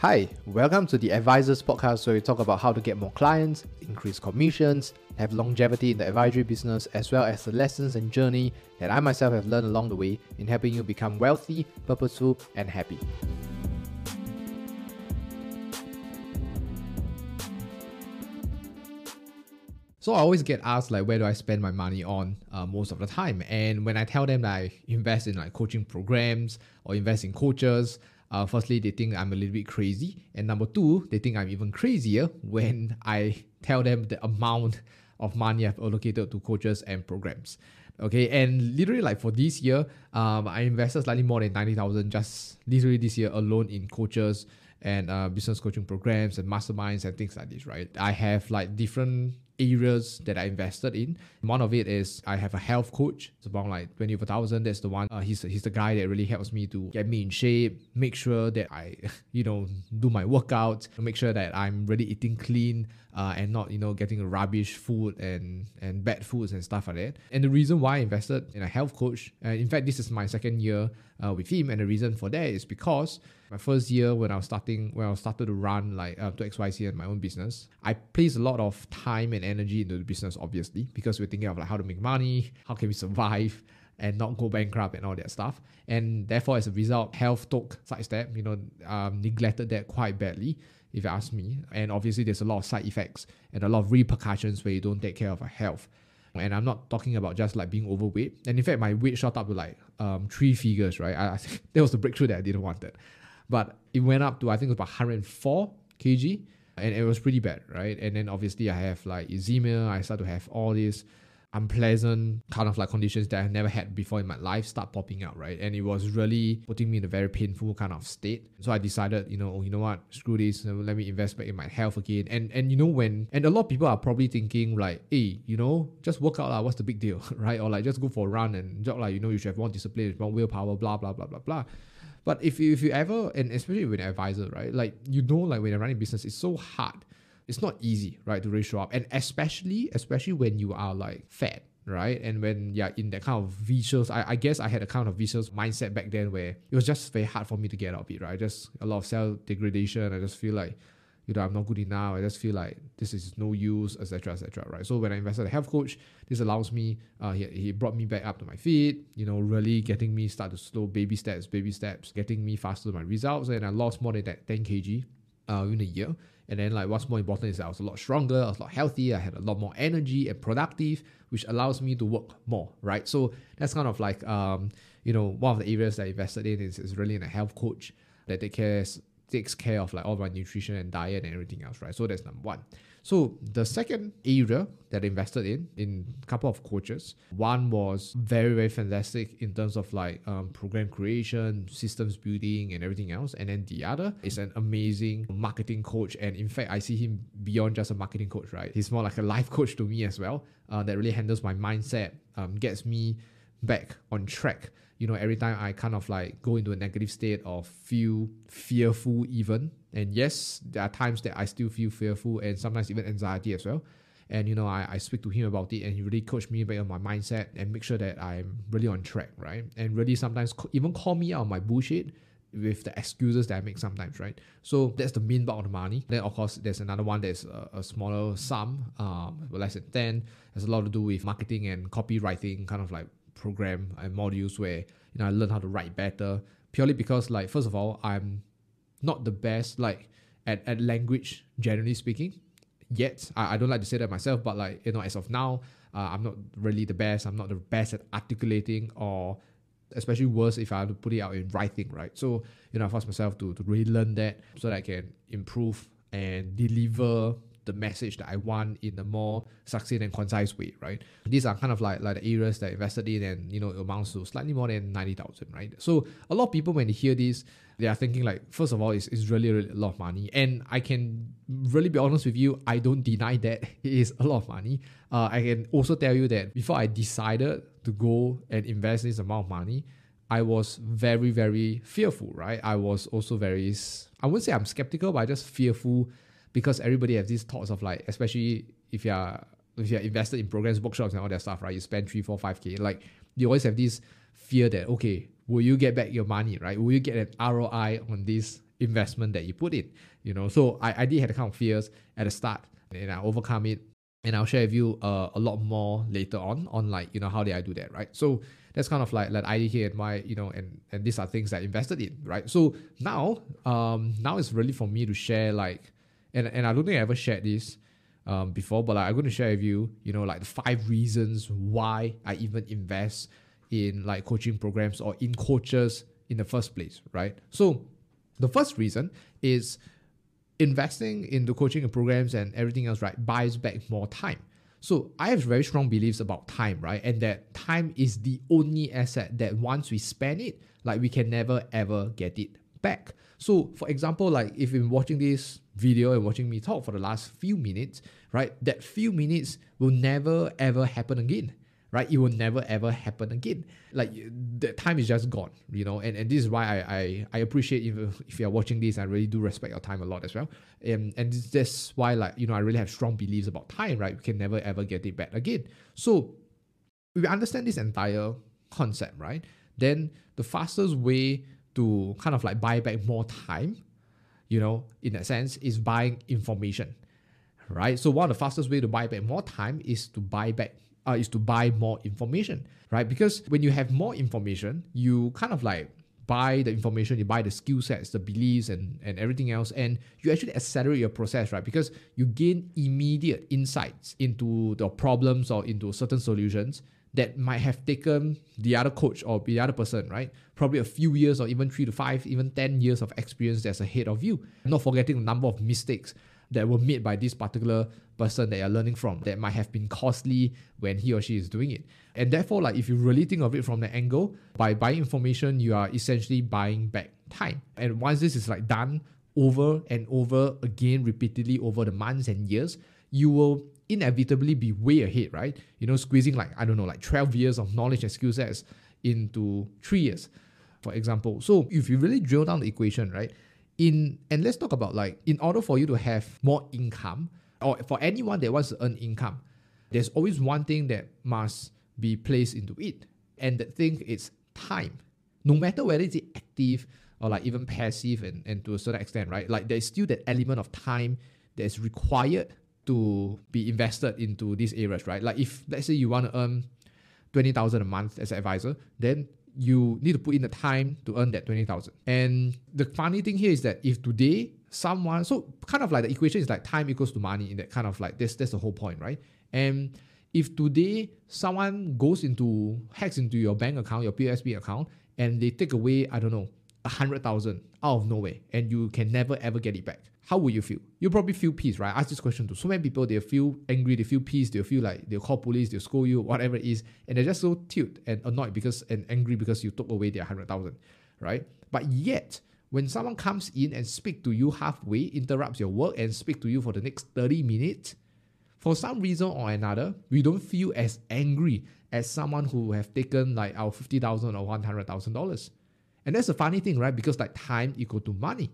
Hi, welcome to the Advisors Podcast where we talk about how to get more clients, increase commissions, have longevity in the advisory business, as well as the lessons and journey that I myself have learned along the way in helping you become wealthy, purposeful, and happy. So I always get asked like where do I spend my money on uh, most of the time, and when I tell them that I invest in like coaching programs or invest in coaches, uh, firstly, they think I'm a little bit crazy. And number two, they think I'm even crazier when I tell them the amount of money I've allocated to coaches and programs. Okay, and literally like for this year, um, I invested slightly more than 90,000 just literally this year alone in coaches and uh, business coaching programs and masterminds and things like this, right? I have like different areas that I invested in. One of it is I have a health coach. It's about like 24,000. That's the one. Uh, he's, he's the guy that really helps me to get me in shape, make sure that I, you know, do my workouts, make sure that I'm really eating clean uh, and not, you know, getting rubbish food and, and bad foods and stuff like that. And the reason why I invested in a health coach, uh, in fact, this is my second year uh, with him. And the reason for that is because my first year when I was starting, when I started to run like uh, to XYZ and my own business, I placed a lot of time and energy into the business, obviously, because we're thinking of like how to make money, how can we survive, and not go bankrupt and all that stuff. And therefore, as a result, health took sidestep, you know, um, neglected that quite badly, if you ask me. And obviously, there's a lot of side effects and a lot of repercussions where you don't take care of your health. And I'm not talking about just like being overweight. And in fact, my weight shot up to like um, three figures, right? I, I that was the breakthrough that I didn't want it. But it went up to, I think it was about 104 kg and it was pretty bad, right? And then obviously I have like eczema, I start to have all these unpleasant kind of like conditions that I've never had before in my life start popping out, right? And it was really putting me in a very painful kind of state. So I decided, you know, oh, you know what, screw this, let me invest back in my health again. And and you know when, and a lot of people are probably thinking like, hey, you know, just work out, lah, what's the big deal, right? Or like just go for a run and jog, like, you know, you should have more discipline, more willpower, blah, blah, blah, blah, blah. But if you, if you ever, and especially with an advisor, right, like you know, like when you're running business, it's so hard. It's not easy, right, to really show up, and especially, especially when you are like fat, right? And when you're in that kind of vicious, I, I guess I had a kind of vicious mindset back then where it was just very hard for me to get out of it, right? Just a lot of self degradation. I just feel like you know, I'm not good enough. I just feel like this is no use, etc., etc. right? So when I invested in a health coach, this allows me. Uh, he, he brought me back up to my feet. You know, really getting me start to slow baby steps, baby steps, getting me faster to my results, and I lost more than that 10 kg uh, in a year. And then like what's more important is I was a lot stronger, I was a lot healthier, I had a lot more energy and productive, which allows me to work more, right? So that's kind of like um, you know, one of the areas that I invested in is, is really in a health coach that takes care takes care of like all my nutrition and diet and everything else, right? So that's number one. So the second area that I invested in, in a couple of coaches, one was very, very fantastic in terms of like um, program creation, systems building and everything else. And then the other is an amazing marketing coach. And in fact, I see him beyond just a marketing coach, right? He's more like a life coach to me as well uh, that really handles my mindset, um, gets me back on track you know, every time I kind of like go into a negative state or feel fearful even. And yes, there are times that I still feel fearful and sometimes even anxiety as well. And you know, I, I speak to him about it and he really coached me back on my mindset and make sure that I'm really on track, right? And really sometimes even call me out on my bullshit with the excuses that I make sometimes, right? So that's the main bulk of the money. Then of course there's another one that's a, a smaller sum, um, less than 10. Has a lot to do with marketing and copywriting, kind of like program and modules where you know I learn how to write better purely because like first of all I'm not the best like at, at language generally speaking yet. I, I don't like to say that myself but like you know as of now uh, I'm not really the best. I'm not the best at articulating or especially worse if I have to put it out in writing right? So you know I force myself to, to really learn that so that I can improve and deliver the message that I want in a more succinct and concise way, right? These are kind of like, like the areas that I invested in and, you know, it amounts to slightly more than 90,000, right? So a lot of people, when they hear this, they are thinking like, first of all, it's, it's really, really a lot of money. And I can really be honest with you, I don't deny that it is a lot of money. Uh, I can also tell you that before I decided to go and invest this amount of money, I was very, very fearful, right? I was also very, I wouldn't say I'm skeptical, but I just fearful because everybody has these thoughts of like, especially if you're if you're invested in programs, workshops, and all that stuff, right? You spend three, four, five k. Like you always have this fear that okay, will you get back your money, right? Will you get an ROI on this investment that you put in. You know, so I, I did have the kind of fears at the start and I overcome it. And I'll share with you uh, a lot more later on on like you know how did I do that right. So that's kind of like idea here and why you know and and these are things that I invested in right. So now um now it's really for me to share like and and I don't think I ever shared this um, before, but like, I'm going to share with you, you know, like the five reasons why I even invest in like coaching programs or in coaches in the first place, right? So the first reason is investing in the coaching programs and everything else, right, buys back more time. So I have very strong beliefs about time, right? And that time is the only asset that once we spend it, like we can never ever get it back. So for example, like if you've been watching this video and watching me talk for the last few minutes, right? That few minutes will never ever happen again right? It will never ever happen again. Like the time is just gone, you know. And, and this is why I, I, I appreciate if, if you're watching this, I really do respect your time a lot as well. And and that's why like you know I really have strong beliefs about time, right? We can never ever get it back again. So if we understand this entire concept, right? Then the fastest way to kind of like buy back more time, you know, in that sense, is buying information. Right. So one of the fastest way to buy back more time is to buy back uh, is to buy more information, right? Because when you have more information, you kind of like buy the information, you buy the skill sets, the beliefs, and, and everything else, and you actually accelerate your process, right? Because you gain immediate insights into the problems or into certain solutions that might have taken the other coach or the other person, right? Probably a few years or even three to five, even 10 years of experience that's ahead of you. Not forgetting the number of mistakes that were made by this particular person that you're learning from that might have been costly when he or she is doing it. And therefore, like if you really think of it from the angle, by buying information, you are essentially buying back time. And once this is like done over and over again, repeatedly over the months and years, you will inevitably be way ahead, right? You know, squeezing like, I don't know, like 12 years of knowledge and skill sets into three years, for example. So if you really drill down the equation, right? in and let's talk about like in order for you to have more income or for anyone that wants to earn income there's always one thing that must be placed into it and that thing is time no matter whether it's active or like even passive and, and to a certain extent right like there's still that element of time that's required to be invested into these areas right like if let's say you want to earn 20000 a month as an advisor then you need to put in the time to earn that 20,000. And the funny thing here is that if today someone, so kind of like the equation is like time equals to money in that kind of like, this, that's the whole point, right? And if today someone goes into, hacks into your bank account, your POSB account, and they take away, I don't know, a hundred thousand out of nowhere, and you can never ever get it back how would you feel? You probably feel peace, right? I ask this question to so many people. They feel angry, they feel peace, they feel like they'll call police, they'll scold you, whatever it is, and they're just so tilt and annoyed because and angry because you took away their hundred thousand, right? But yet, when someone comes in and speak to you halfway, interrupts your work and speak to you for the next 30 minutes, for some reason or another, we don't feel as angry as someone who have taken like our fifty thousand or one hundred thousand dollars. And that's a funny thing, right? Because like time equal to money.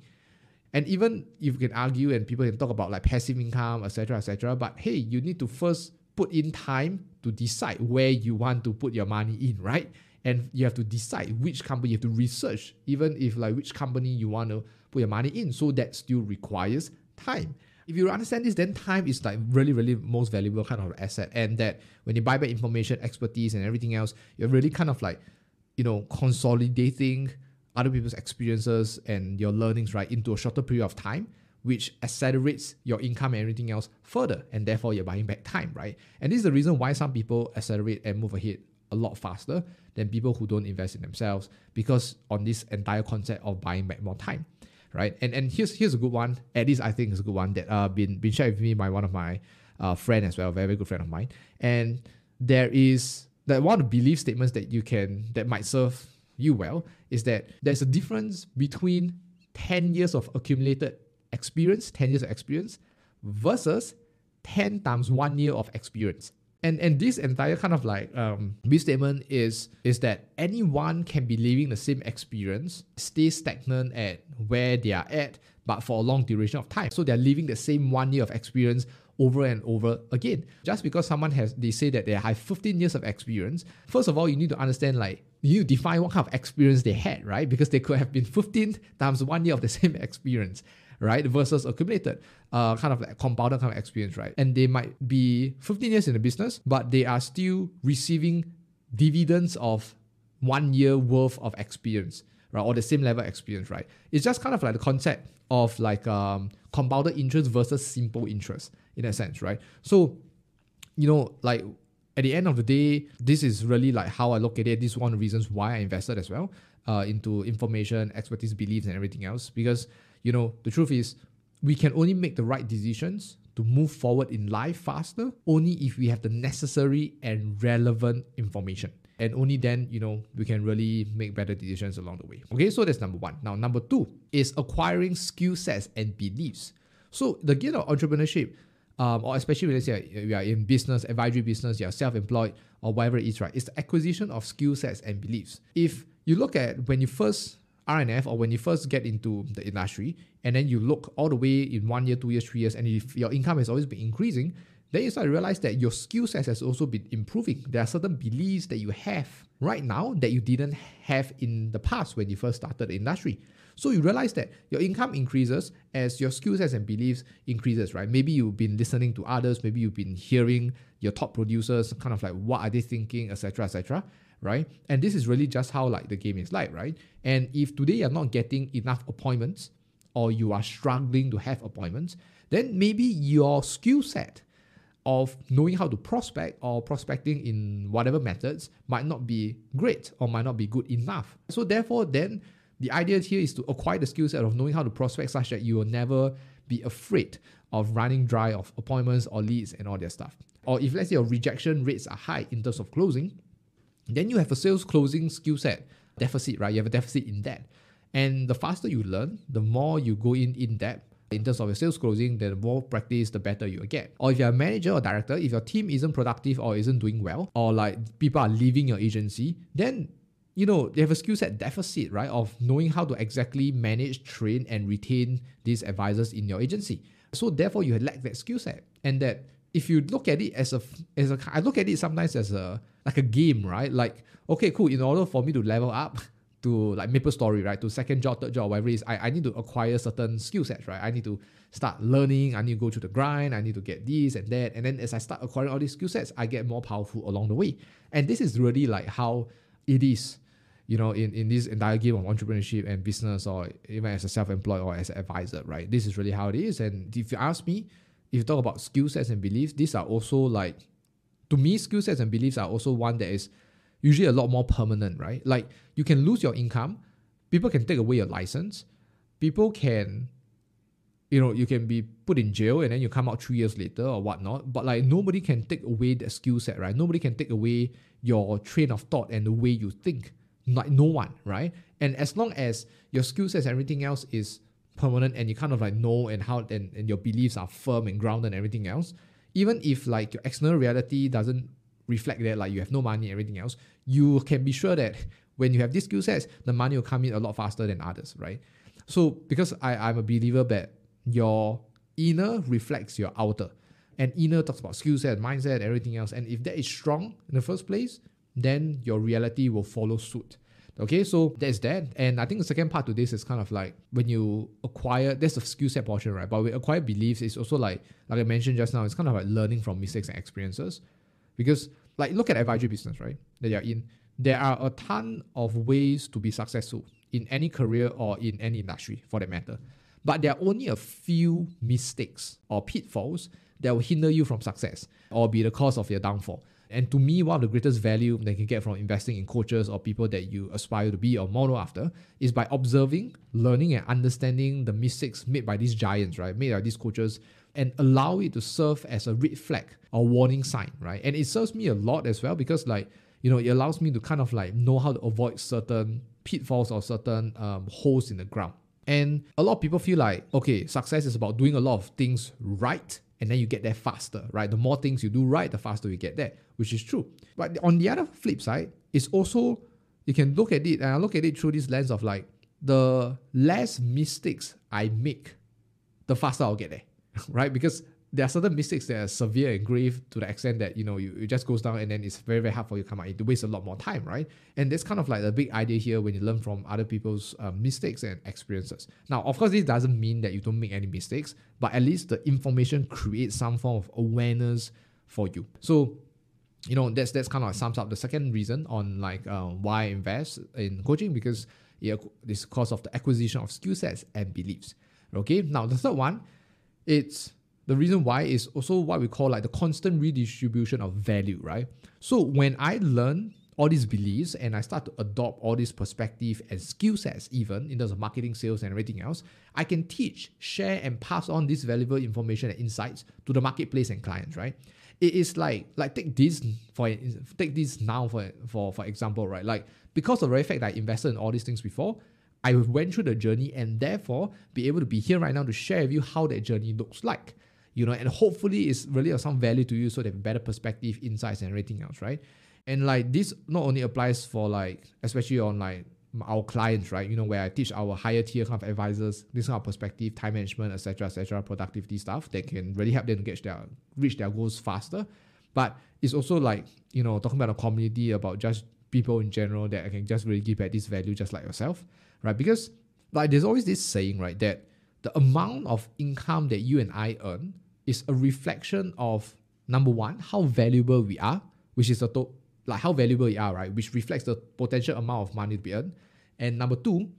And even if you can argue and people can talk about like passive income, etc., etc., but hey, you need to first put in time to decide where you want to put your money in, right? And you have to decide which company you have to research, even if like which company you want to put your money in. So that still requires time. If you understand this, then time is like really, really most valuable kind of asset. And that when you buy back information, expertise, and everything else, you're really kind of like, you know, consolidating other people's experiences and your learnings right into a shorter period of time which accelerates your income and everything else further and therefore you're buying back time right? And this is the reason why some people accelerate and move ahead a lot faster than people who don't invest in themselves because on this entire concept of buying back more time right? And and here's here's a good one. At least i think it's a good one that uh been been shared with me by one of my uh friend as well a very, very good friend of mine. And there is that one of the belief statements that you can that might serve you well is that there's a difference between 10 years of accumulated experience, 10 years of experience, versus 10 times one year of experience. And, and this entire kind of like um, statement is is that anyone can be living the same experience, stay stagnant at where they are at, but for a long duration of time. So they're living the same one year of experience over and over again. Just because someone has, they say that they have 15 years of experience, first of all, you need to understand like, you need to define what kind of experience they had, right? Because they could have been 15 times one year of the same experience right? Versus accumulated, uh, kind of like compounded kind of experience, right? And they might be 15 years in the business, but they are still receiving dividends of one year worth of experience, right? Or the same level experience, right? It's just kind of like the concept of like um, compounded interest versus simple interest in a sense, right? So, you know, like at the end of the day, this is really like how I look at it. This is one of the reasons why I invested as well uh, into information, expertise, beliefs, and everything else. Because, you know, the truth is, we can only make the right decisions to move forward in life faster only if we have the necessary and relevant information and only then you know we can really make better decisions along the way okay so that's number one now number two is acquiring skill sets and beliefs so the gift of entrepreneurship um, or especially when you say you are in business advisory business you're self-employed or whatever it is right it's the acquisition of skill sets and beliefs if you look at when you first RNF or when you first get into the industry and then you look all the way in one year, two years, three years, and if your income has always been increasing, then you start to realize that your skill set has also been improving. There are certain beliefs that you have right now that you didn't have in the past when you first started the industry. So you realize that your income increases as your skill sets and beliefs increases, right? Maybe you've been listening to others, maybe you've been hearing your top producers, kind of like what are they thinking, etc., etc., right? And this is really just how like the game is like, right? And if today you're not getting enough appointments or you are struggling to have appointments, then maybe your skill set of knowing how to prospect or prospecting in whatever methods might not be great or might not be good enough. So therefore, then the idea here is to acquire the skill set of knowing how to prospect such that you will never be afraid of running dry of appointments or leads and all that stuff. Or if let's say your rejection rates are high in terms of closing, then you have a sales closing skill set deficit, right? You have a deficit in that. And the faster you learn, the more you go in in depth, in terms of your sales closing, the more practice, the better you get. Or if you're a manager or director, if your team isn't productive or isn't doing well, or like people are leaving your agency, then you know they have a skill set deficit, right? Of knowing how to exactly manage, train, and retain these advisors in your agency. So therefore, you lack that skill set, and that if you look at it as a as a I look at it sometimes as a like a game, right? Like okay, cool. In order for me to level up, to like Maple Story, right? To second job, third job, whatever it is, I, I need to acquire certain skill sets, right? I need to start learning, I need to go to the grind, I need to get this and that. And then as I start acquiring all these skill sets, I get more powerful along the way. And this is really like how it is, you know, in, in this entire game of entrepreneurship and business or even as a self-employed or as an advisor, right? This is really how it is. And if you ask me, if you talk about skill sets and beliefs, these are also like to me, skill sets and beliefs are also one that is usually a lot more permanent, right? Like you can lose your income, people can take away your license, people can, you know, you can be put in jail and then you come out three years later or whatnot. But like nobody can take away that skill set, right? Nobody can take away your train of thought and the way you think. Like no one, right? And as long as your skill sets and everything else is permanent and you kind of like know and how and, and your beliefs are firm and grounded and everything else, even if like your external reality doesn't reflect that, like you have no money and everything else, you can be sure that when you have these skill sets, the money will come in a lot faster than others, right? So because I, I'm a believer that your inner reflects your outer. And inner talks about skill set, mindset, everything else. And if that is strong in the first place, then your reality will follow suit. Okay, so that's that. And I think the second part to this is kind of like when you acquire, that's the skill set portion, right? But we acquire beliefs, it's also like, like I mentioned just now, it's kind of like learning from mistakes and experiences. Because like look at advisory business, right? That you're in. There are a ton of ways to be successful in any career or in any industry for that matter. But there are only a few mistakes or pitfalls that will hinder you from success or be the cause of your downfall. And to me, one of the greatest value that you can get from investing in coaches or people that you aspire to be or model after is by observing, learning, and understanding the mistakes made by these giants, right? Made by these coaches and allow it to serve as a red flag or warning sign, right? And it serves me a lot as well because like, you know, it allows me to kind of like know how to avoid certain pitfalls or certain um, holes in the ground. And a lot of people feel like, okay, success is about doing a lot of things right and then you get there faster, right? The more things you do right, the faster you get there, which is true. But on the other flip side, it's also, you can look at it and I look at it through this lens of like, the less mistakes I make, the faster I'll get there. right? Because there are certain mistakes that are severe and grave to the extent that you know you, it just goes down and then it's very very hard for you to come out. It wastes a lot more time, right? And that's kind of like the big idea here when you learn from other people's um, mistakes and experiences. Now, of course, this doesn't mean that you don't make any mistakes, but at least the information creates some form of awareness for you. So you know that's that's kind of like sums up the second reason on like uh, why I invest in coaching because this because of the acquisition of skill sets and beliefs. Okay, now the third one, it's the reason why is also what we call like the constant redistribution of value, right? So when I learn all these beliefs and I start to adopt all these perspective and skill sets, even in terms of marketing, sales, and everything else, I can teach, share, and pass on this valuable information and insights to the marketplace and clients, right? It is like like take this for take this now for for for example, right? Like because of the very fact that I invested in all these things before, I went through the journey and therefore be able to be here right now to share with you how that journey looks like you know, and hopefully it's really of some value to you so they have better perspective, insights, and everything else, right? And like this not only applies for like, especially on like our clients, right? You know, where I teach our higher tier kind of advisors this kind of perspective, time management, etc., etc., productivity stuff that can really help them get their reach their goals faster. But it's also like, you know, talking about a community about just people in general that I can just really give back this value just like yourself, right? Because like there's always this saying, right, that the amount of income that you and I earn is a reflection of number one, how valuable we are, which is a to- like how valuable we are, right? Which reflects the potential amount of money to be earned. And number two,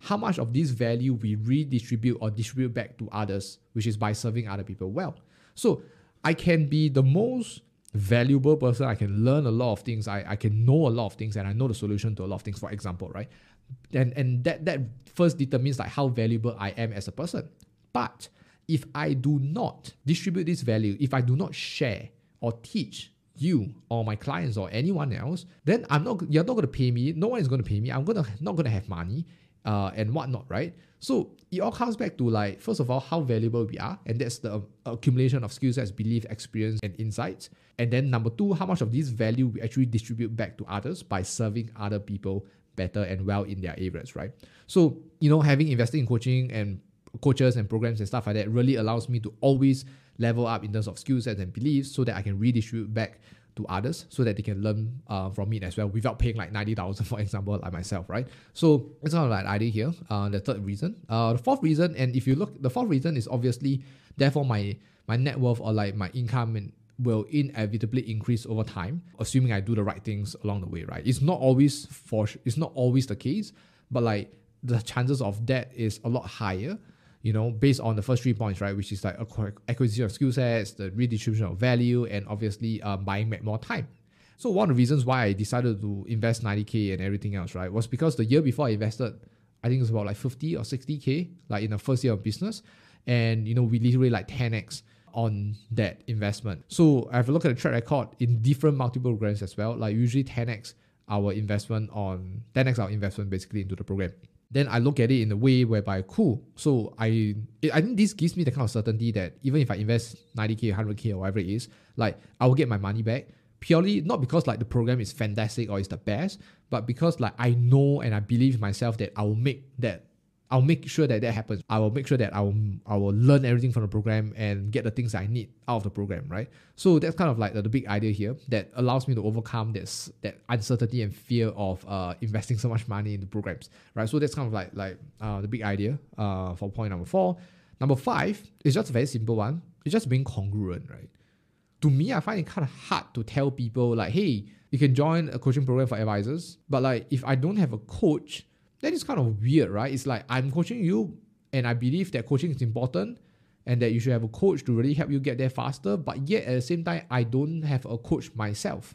how much of this value we redistribute or distribute back to others, which is by serving other people well. So I can be the most valuable person. I can learn a lot of things. I, I can know a lot of things and I know the solution to a lot of things, for example, right? And and that that first determines like how valuable I am as a person. But if I do not distribute this value, if I do not share or teach you or my clients or anyone else, then I'm not you're not gonna pay me. No one is gonna pay me. I'm gonna not gonna have money, uh, and whatnot, right? So it all comes back to like first of all how valuable we are, and that's the accumulation of skill sets, belief, experience, and insights. And then number two, how much of this value we actually distribute back to others by serving other people better and well in their areas, right? So you know, having invested in coaching and coaches and programs and stuff like that really allows me to always level up in terms of skill sets and beliefs so that I can redistribute back to others so that they can learn uh, from it as well without paying like 90,000 for example like myself right? So it's kind of like idea here uh, the third reason. Uh, the fourth reason and if you look the fourth reason is obviously therefore my my net worth or like my income and will inevitably increase over time assuming I do the right things along the way right? It's not always for it's not always the case but like the chances of that is a lot higher you know, based on the first three points, right, which is like acquisition of skill sets, the redistribution of value, and obviously um, buying back more time. So one of the reasons why I decided to invest 90k and everything else, right, was because the year before I invested, I think it was about like 50 or 60k, like in the first year of business, and you know we literally like 10x on that investment. So I have a look at the track record in different multiple programs as well, like usually 10x our investment on 10x our investment basically into the program then I look at it in a way whereby cool. So I I think this gives me the kind of certainty that even if I invest 90k, 100k or whatever it is, like I will get my money back purely not because like the program is fantastic or is the best, but because like I know and I believe myself that I will make that I'll make sure that that happens. I will make sure that I will I will learn everything from the program and get the things I need out of the program, right? So that's kind of like the, the big idea here that allows me to overcome this that uncertainty and fear of uh, investing so much money in the programs, right? So that's kind of like like uh, the big idea uh, for point number four. Number five is just a very simple one. It's just being congruent, right? To me, I find it kind of hard to tell people like, hey, you can join a coaching program for advisors, but like if I don't have a coach that is kind of weird, right? It's like I'm coaching you, and I believe that coaching is important and that you should have a coach to really help you get there faster. But yet at the same time, I don't have a coach myself.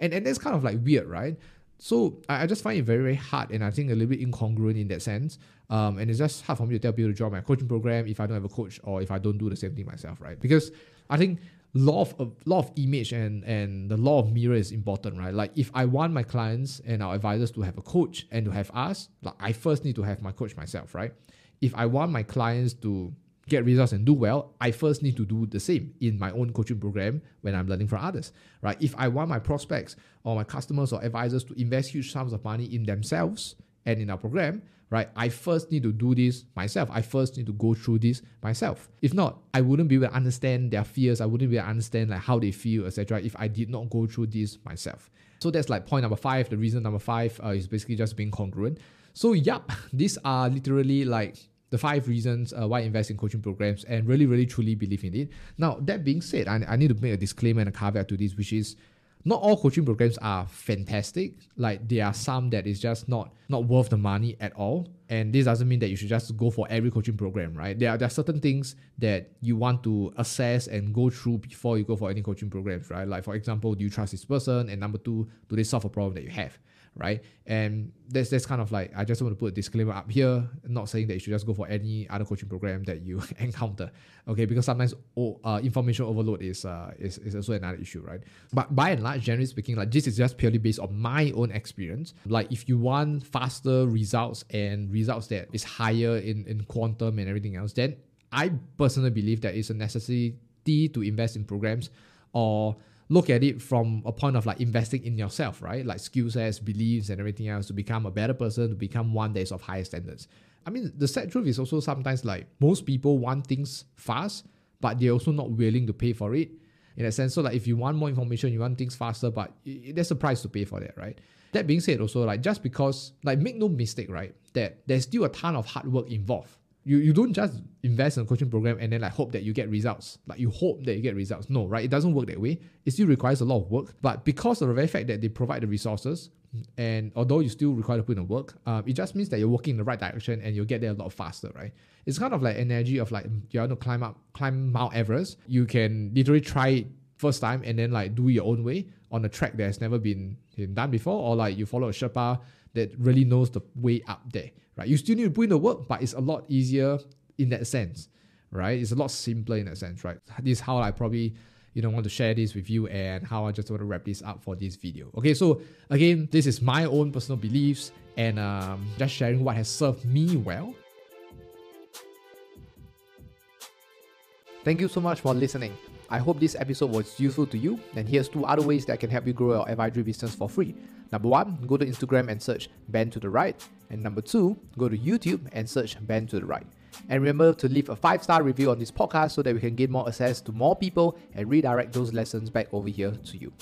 And, and that's kind of like weird, right? So I, I just find it very, very hard and I think a little bit incongruent in that sense. Um, and it's just hard for me to tell people to join my coaching program if I don't have a coach or if I don't do the same thing myself, right? Because I think law of law of image and and the law of mirror is important, right? Like if I want my clients and our advisors to have a coach and to have us, like I first need to have my coach myself, right? If I want my clients to get results and do well, I first need to do the same in my own coaching program when I'm learning from others, right? If I want my prospects or my customers or advisors to invest huge sums of money in themselves And in our program, right, I first need to do this myself. I first need to go through this myself. If not, I wouldn't be able to understand their fears. I wouldn't be able to understand like how they feel, etc. If I did not go through this myself. So that's like point number five. The reason number five uh, is basically just being congruent. So, yup, these are literally like the five reasons uh, why invest in coaching programs and really, really, truly believe in it. Now, that being said, I, I need to make a disclaimer and a caveat to this, which is not all coaching programs are fantastic. Like there are some that is just not not worth the money at all. And this doesn't mean that you should just go for every coaching program, right? There are, there are certain things that you want to assess and go through before you go for any coaching programs, right? Like for example, do you trust this person? And number two, do they solve a problem that you have? right? And that's that's kind of like I just want to put a disclaimer up here, not saying that you should just go for any other coaching program that you encounter, okay? Because sometimes oh, uh, information overload is uh is, is also another issue, right? But by and large, generally speaking, like this is just purely based on my own experience. Like if you want faster results and results that is higher in in quantum and everything else, then I personally believe that it's a necessity to invest in programs or look at it from a point of like investing in yourself, right? Like skill sets, beliefs, and everything else to become a better person, to become one that is of higher standards. I mean, the sad truth is also sometimes like most people want things fast, but they're also not willing to pay for it in a sense. So like if you want more information, you want things faster, but there's a price to pay for that, right? That being said, also like just because like make no mistake, right, that there's still a ton of hard work involved you, you don't just invest in a coaching program and then like hope that you get results. Like you hope that you get results. No, right? It doesn't work that way. It still requires a lot of work. But because of the very fact that they provide the resources, and although you still require to put in the work, um, it just means that you're working in the right direction and you'll get there a lot faster, right? It's kind of like energy of like you want to climb up, climb Mount Everest. You can literally try it first time and then like do your own way on a track that has never been, done before, or like you follow a Sherpa that really knows the way up there right? You still need to put in the work, but it's a lot easier in that sense, right? It's a lot simpler in that sense, right? This is how I probably you know want to share this with you and how I just want to wrap this up for this video. Okay, so again, this is my own personal beliefs and um, just sharing what has served me well. Thank you so much for listening. I hope this episode was useful to you, and here's two other ways that can help you grow your advisory business for free. Number one, go to Instagram and search Ben to the Right. And number two, go to YouTube and search Ben to the Right. And remember to leave a five star review on this podcast so that we can gain more access to more people and redirect those lessons back over here to you.